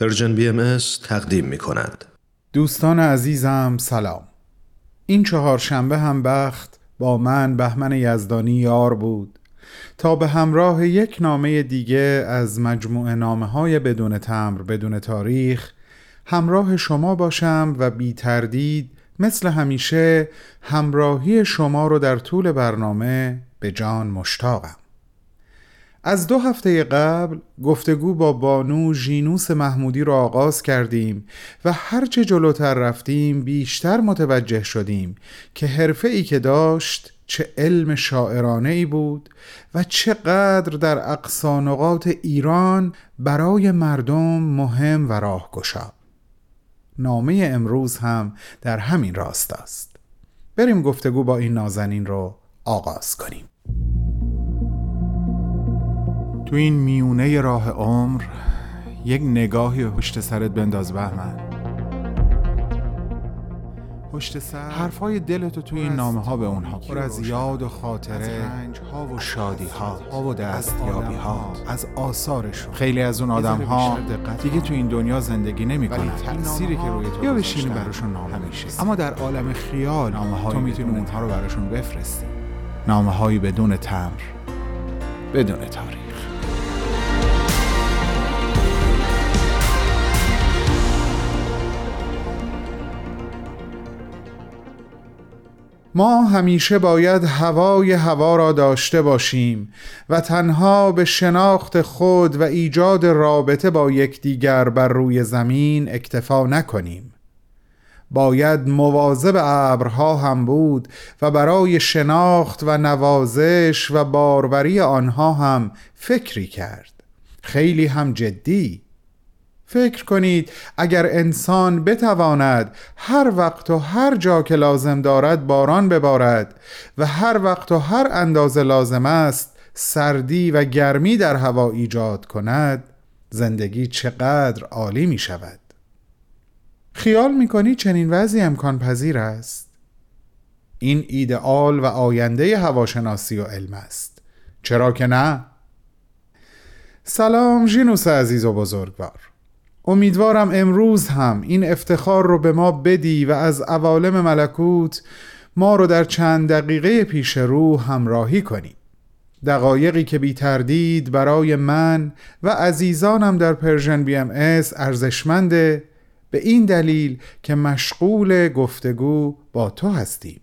Persian BM تقدیم می کند. دوستان عزیزم سلام. این چهارشنبه هم بخت با من بهمن یزدانی یار بود. تا به همراه یک نامه دیگه از مجموعه نامه های بدون تمبر بدون تاریخ همراه شما باشم و بی تردید مثل همیشه همراهی شما رو در طول برنامه به جان مشتاقم. از دو هفته قبل گفتگو با بانو ژینوس محمودی را آغاز کردیم و هرچه جلوتر رفتیم بیشتر متوجه شدیم که حرفه ای که داشت چه علم شاعرانه ای بود و چقدر در اقصانقات ایران برای مردم مهم و راهگشا. نامه امروز هم در همین راست است. بریم گفتگو با این نازنین رو آغاز کنیم. تو این میونه راه عمر یک نگاهی پشت سرت بنداز بهمن. پشت سر حرفای دلتو توی این نامه ها به اونها پر از یاد و خاطره ها و شادی ها ها و دستیابی ها از آثارشون. خیلی از اون آدم ها دیگه تو این دنیا زندگی نمی کنن تأثیری که روی تو یا بشینی براشون نامه همیشه اما در عالم خیال نامه تو می‌تونی اونها رو براشون بفرستی. نامه هایی بدون تمر. بدون تاریخ. ما همیشه باید هوای هوا را داشته باشیم و تنها به شناخت خود و ایجاد رابطه با یکدیگر بر روی زمین اکتفا نکنیم. باید مواظب ابرها هم بود و برای شناخت و نوازش و باروری آنها هم فکری کرد. خیلی هم جدی. فکر کنید اگر انسان بتواند هر وقت و هر جا که لازم دارد باران ببارد و هر وقت و هر اندازه لازم است سردی و گرمی در هوا ایجاد کند زندگی چقدر عالی می شود؟ خیال می کنی چنین وضعی امکان پذیر است؟ این ایدئال و آینده هواشناسی و علم است. چرا که نه؟ سلام ژینوس عزیز و بزرگوار. امیدوارم امروز هم این افتخار رو به ما بدی و از عوالم ملکوت ما رو در چند دقیقه پیش رو همراهی کنی. دقایقی که بی تردید برای من و عزیزانم در Persian BMS ارزشمنده به این دلیل که مشغول گفتگو با تو هستیم.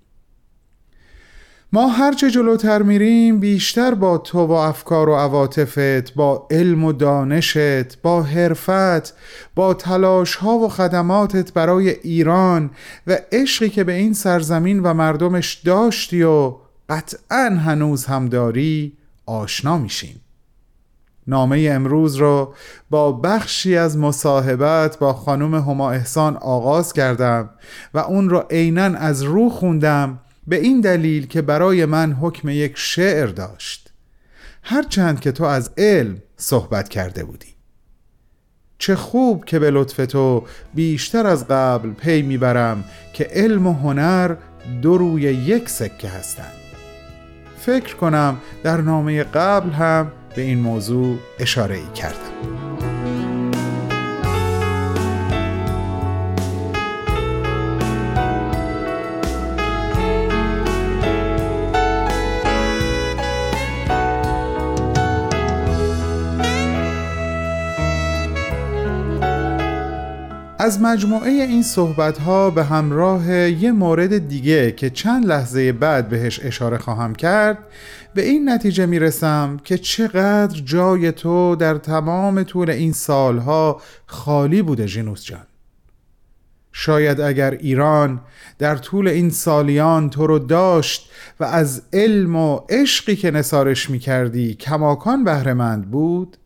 ما هرچه جلوتر میریم بیشتر با تو و افکار و عواطفت با علم و دانشت با حرفت با تلاش ها و خدماتت برای ایران و عشقی که به این سرزمین و مردمش داشتی و قطعا هنوز هم داری آشنا میشیم. نامه امروز رو با بخشی از مصاحبت با خانم هما احسان آغاز کردم و اون رو عینا از رو خوندم به این دلیل که برای من حکم یک شعر داشت. هرچند که تو از علم صحبت کرده بودی. چه خوب که به لطف تو بیشتر از قبل پی می‌برم که علم و هنر دو روی یک سکه هستند. فکر کنم در نامه قبل هم به این موضوع اشاره ای کردم. از مجموعه این صحبت ها به همراه یه مورد دیگه که چند لحظه بعد بهش اشاره خواهم کرد به این نتیجه می‌رسم که چقدر جای تو در تمام طول این سالها خالی بوده جینوس جان. شاید اگر ایران در طول این سالیان تو رو داشت و از علم و عشقی که نسارش می کردی کماکان بهرهمند بود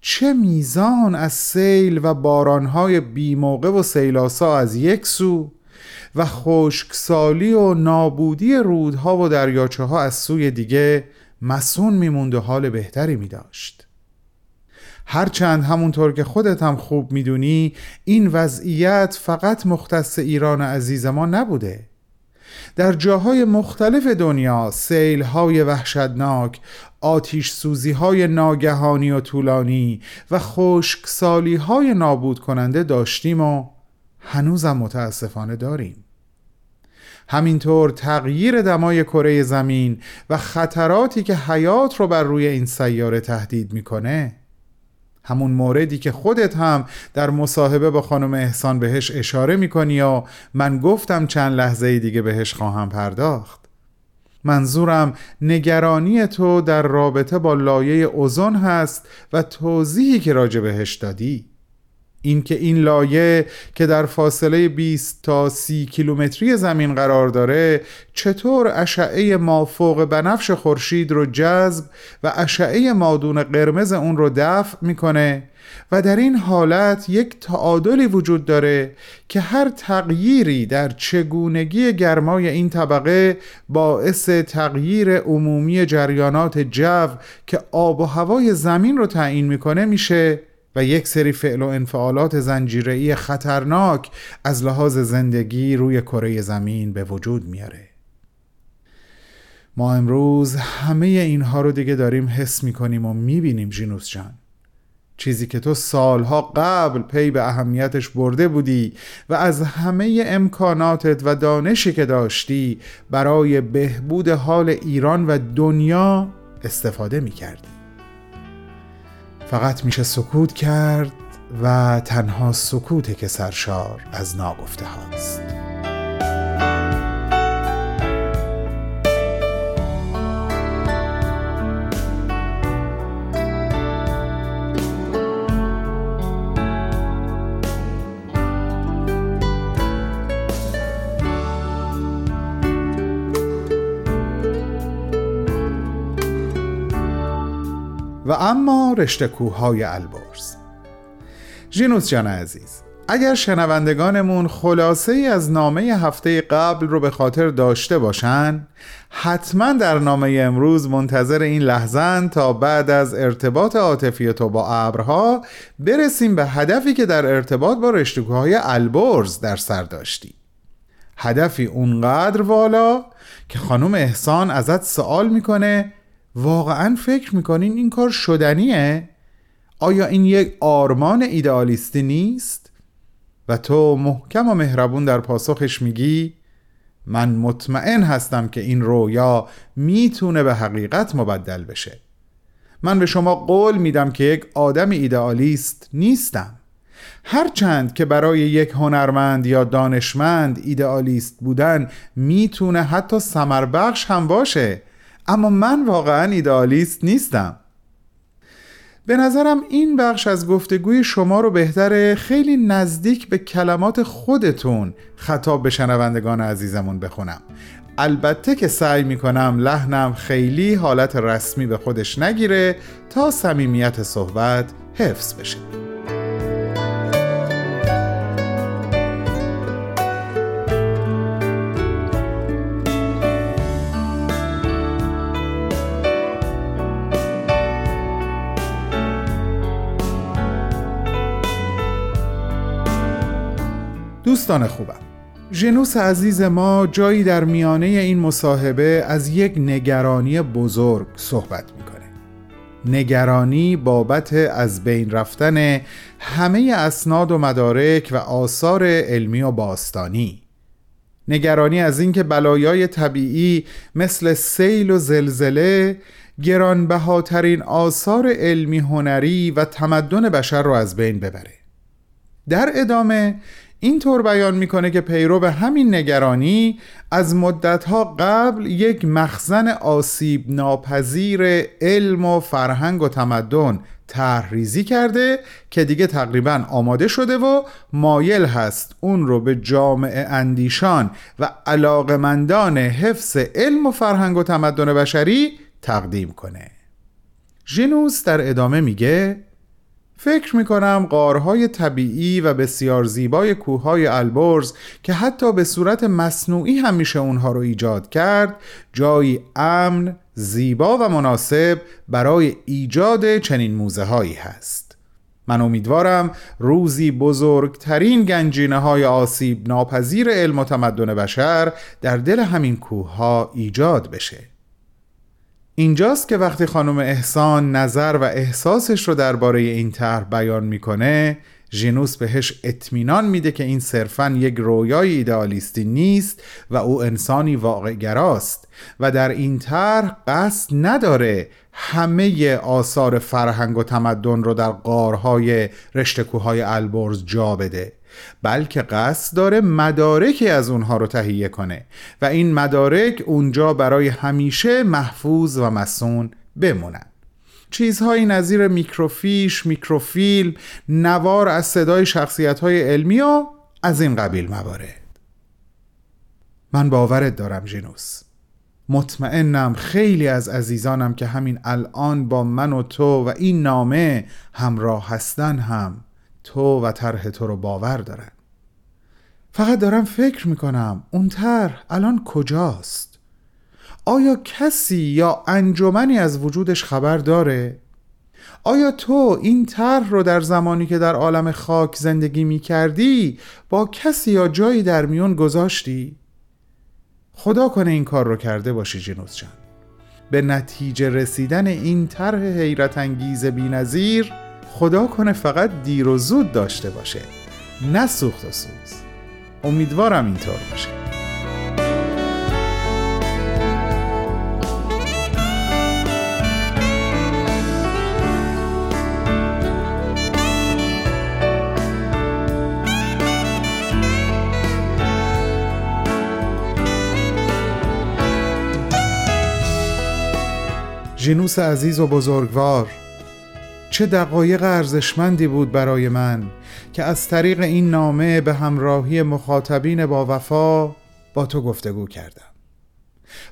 چه میزان از سیل و بارانهای بیموقع و سیلاسا از یک سو و خشکسالی و نابودی رودها و دریاچه ها از سوی دیگه مسون میموند و حال بهتری می داشت هرچند همونطور که خودت هم خوب می‌دونی این وضعیت فقط مختص ایران عزیز ما نبوده. در جاهای مختلف دنیا سیل های وحشتناک آتیش سوزی های ناگهانی و طولانی و خشکسالی های نابود کننده داشتیم و هنوزم متاسفانه داریم. همینطور تغییر دمای کره زمین و خطراتی که حیات رو بر روی این سیاره تهدید می‌کنه همون موردی که خودت هم در مصاحبه با خانم احسان بهش اشاره می‌کنی و من گفتم چند لحظه دیگه بهش خواهم پرداخت. منظورم نگرانی تو در رابطه با لایه اوزون هست و توضیحی که راجع بهش دادی. اینکه این لایه که در فاصله 20 تا 30 کیلومتری زمین قرار داره چطور اشعه مافوق بنفش خورشید رو جذب و اشعه مادون قرمز اون رو دفع می‌کنه؟ و در این حالت یک تعادلی وجود داره که هر تغییری در چگونگی گرمای این طبقه باعث تغییر عمومی جریانات جو که آب و هوای زمین رو تعیین می‌کنه میشه. و یک سری فعل و انفعالات زنجیره‌ای خطرناک از لحاظ زندگی روی کره زمین به وجود میاره. ما امروز همه اینها رو دیگه داریم حس می‌کنیم و می‌بینیم جینوس جان. چیزی که تو سالها قبل پی به اهمیتش برده بودی و از همه امکاناتت و دانشی که داشتی برای بهبود حال ایران و دنیا استفاده می‌کردی. فقط میشه سکوت کرد و تنها سکوته که سرشار از ناگفته هاست. و اما رشته کوههای البرز. ژینوس جان عزیز اگر شنوندگانمون خلاصه ای از نامه هفته قبل رو به خاطر داشته باشن حتما در نامه امروز منتظر این لحظن تا بعد از ارتباط عاطفی تو با ابرها برسیم به هدفی که در ارتباط با رشتکوهای البرز در سر داشتی هدفی اونقدر والا که خانم احسان ازت سوال می‌کنه واقعا فکر می‌کنین این کار شدنیه؟ آیا این یک آرمان ایدئالیستی نیست؟ و تو محکم و مهربون در پاسخش میگی من مطمئن هستم که این رویا می‌تونه به حقیقت مبدل بشه من به شما قول میدم که یک آدم ایدئالیست نیستم هرچند که برای یک هنرمند یا دانشمند ایدئالیست بودن می‌تونه حتی سمربخش هم باشه اما من واقعا ایدالیست نیستم. به نظرم این بخش از گفتگوی شما رو بهتره خیلی نزدیک به کلمات خودتون خطاب به شنوندگان عزیزمون بخونم. البته که سعی می‌کنم لحنم خیلی حالت رسمی به خودش نگیره تا صمیمیت صحبت حفظ بشه. دوستان خوبم ژنوس عزیز ما جایی در میانه این مصاحبه از یک نگرانی بزرگ صحبت می‌کنه. نگرانی بابت از بین رفتن همه اسناد و مدارک و آثار علمی و باستانی. نگرانی از اینکه بلایای طبیعی مثل سیل و زلزله گرانبهاترین آثار علمی هنری و تمدن بشر رو از بین ببره. در ادامه اینطور بیان می‌کنه که پیرو به همین نگرانی از مدتها قبل یک مخزن آسیب ناپذیر علم و فرهنگ و تمدن طرحریزی کرده که دیگه تقریبا آماده شده و مایل هست اون رو به جامعه اندیشان و علاقمندان حفظ علم و فرهنگ و تمدن بشری تقدیم کنه. ژینوس در ادامه میگه فکر می کنم قارهای طبیعی و بسیار زیبای کوههای البرز که حتی به صورت مصنوعی هم میشه اونها رو ایجاد کرد جایی امن، زیبا و مناسب برای ایجاد چنین موزه هایی هست. من امیدوارم روزی بزرگترین گنجینه های آسیب ناپذیر علم و تمدن بشر در دل همین کوه ها ایجاد بشه. اینجاست که وقتی خانم احسان نظر و احساسش رو درباره این طرح بیان می‌کنه ژینوس بهش اطمینان میده که این صرفا یک رویای ایدئالیستی نیست و او انسانی واقعگراست و در این طرح قصد نداره همه آثار فرهنگ و تمدن رو در قارهای رشتکوهای البرز جا بده. بلکه قصد داره مدارکی از اونها رو تهیه کنه و این مدارک اونجا برای همیشه محفوظ و مسون بمونن. چیزهایی نظیر میکروفیش، میکروفیلم، نوار از صدای شخصیت های علمی و از این قبیل موارد. من باورت دارم ژینوس مطمئنم خیلی از عزیزانم که همین الان با من و تو و این نامه همراه هستن هم تو و طرح تو رو باور دارن فقط دارم فکر می‌کنم اون طرح الان کجاست آیا کسی یا انجمنی از وجودش خبر داره؟ آیا تو این طرح رو در زمانی که در عالم خاک زندگی می کردی با کسی یا جایی در میون گذاشتی؟ خدا کنه این کار رو کرده باشی جنوس جان به نتیجه رسیدن این طرح حیرت انگیز بی نظیر خدا کنه فقط دیر و زود داشته باشه. نه سوخت و سوز. امیدوارم اینطور باشه. ژینوس عزیز و بزرگوار چه دقایق ارزشمندی بود برای من که از طریق این نامه به همراهی مخاطبین با وفا با تو گفتگو کردم.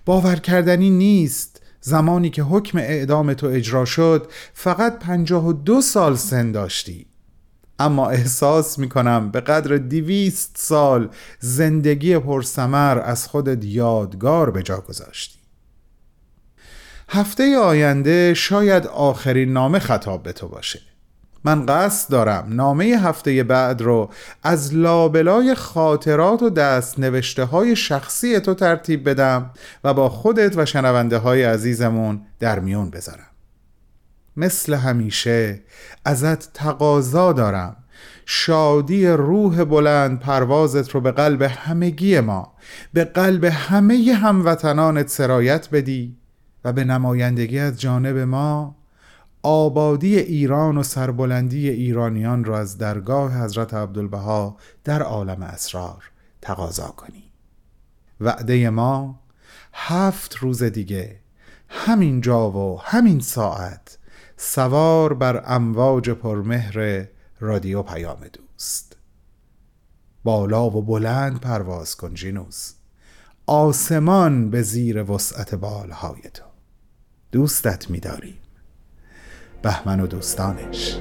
باور کردنی نیست زمانی که حکم اعدام تو اجرا شد فقط پنجاه و دو سال سن داشتی. اما احساس می کنم به قدر دیویست سال زندگی پرسمر از خودت یادگار به جا گذاشتی. هفته آینده شاید آخرین نامه خطاب به تو باشه. من قصد دارم نامه هفته بعد رو از لابلای خاطرات و دست نوشته های شخصی تو ترتیب بدم و با خودت و شنونده های عزیزمون در میون بذارم. مثل همیشه ازت تقاضا دارم. شادی روح بلند پروازت رو به قلب همگی ما به قلب همه هموطنانت سرایت بدی. و به نمایندگی از جانب ما آبادی ایران و سربلندی ایرانیان را از درگاه حضرت عبدالبها در عالم اسرار تقاضا کنی. وعده ما هفت روز دیگه همین جا و همین ساعت سوار بر امواج پرمهر رادیو پیام دوست. بالا و بلند پرواز کن جینوس. آسمان به زیر وسعت بالهای تو. دوستت می‌داریم. بهمن و دوستانش.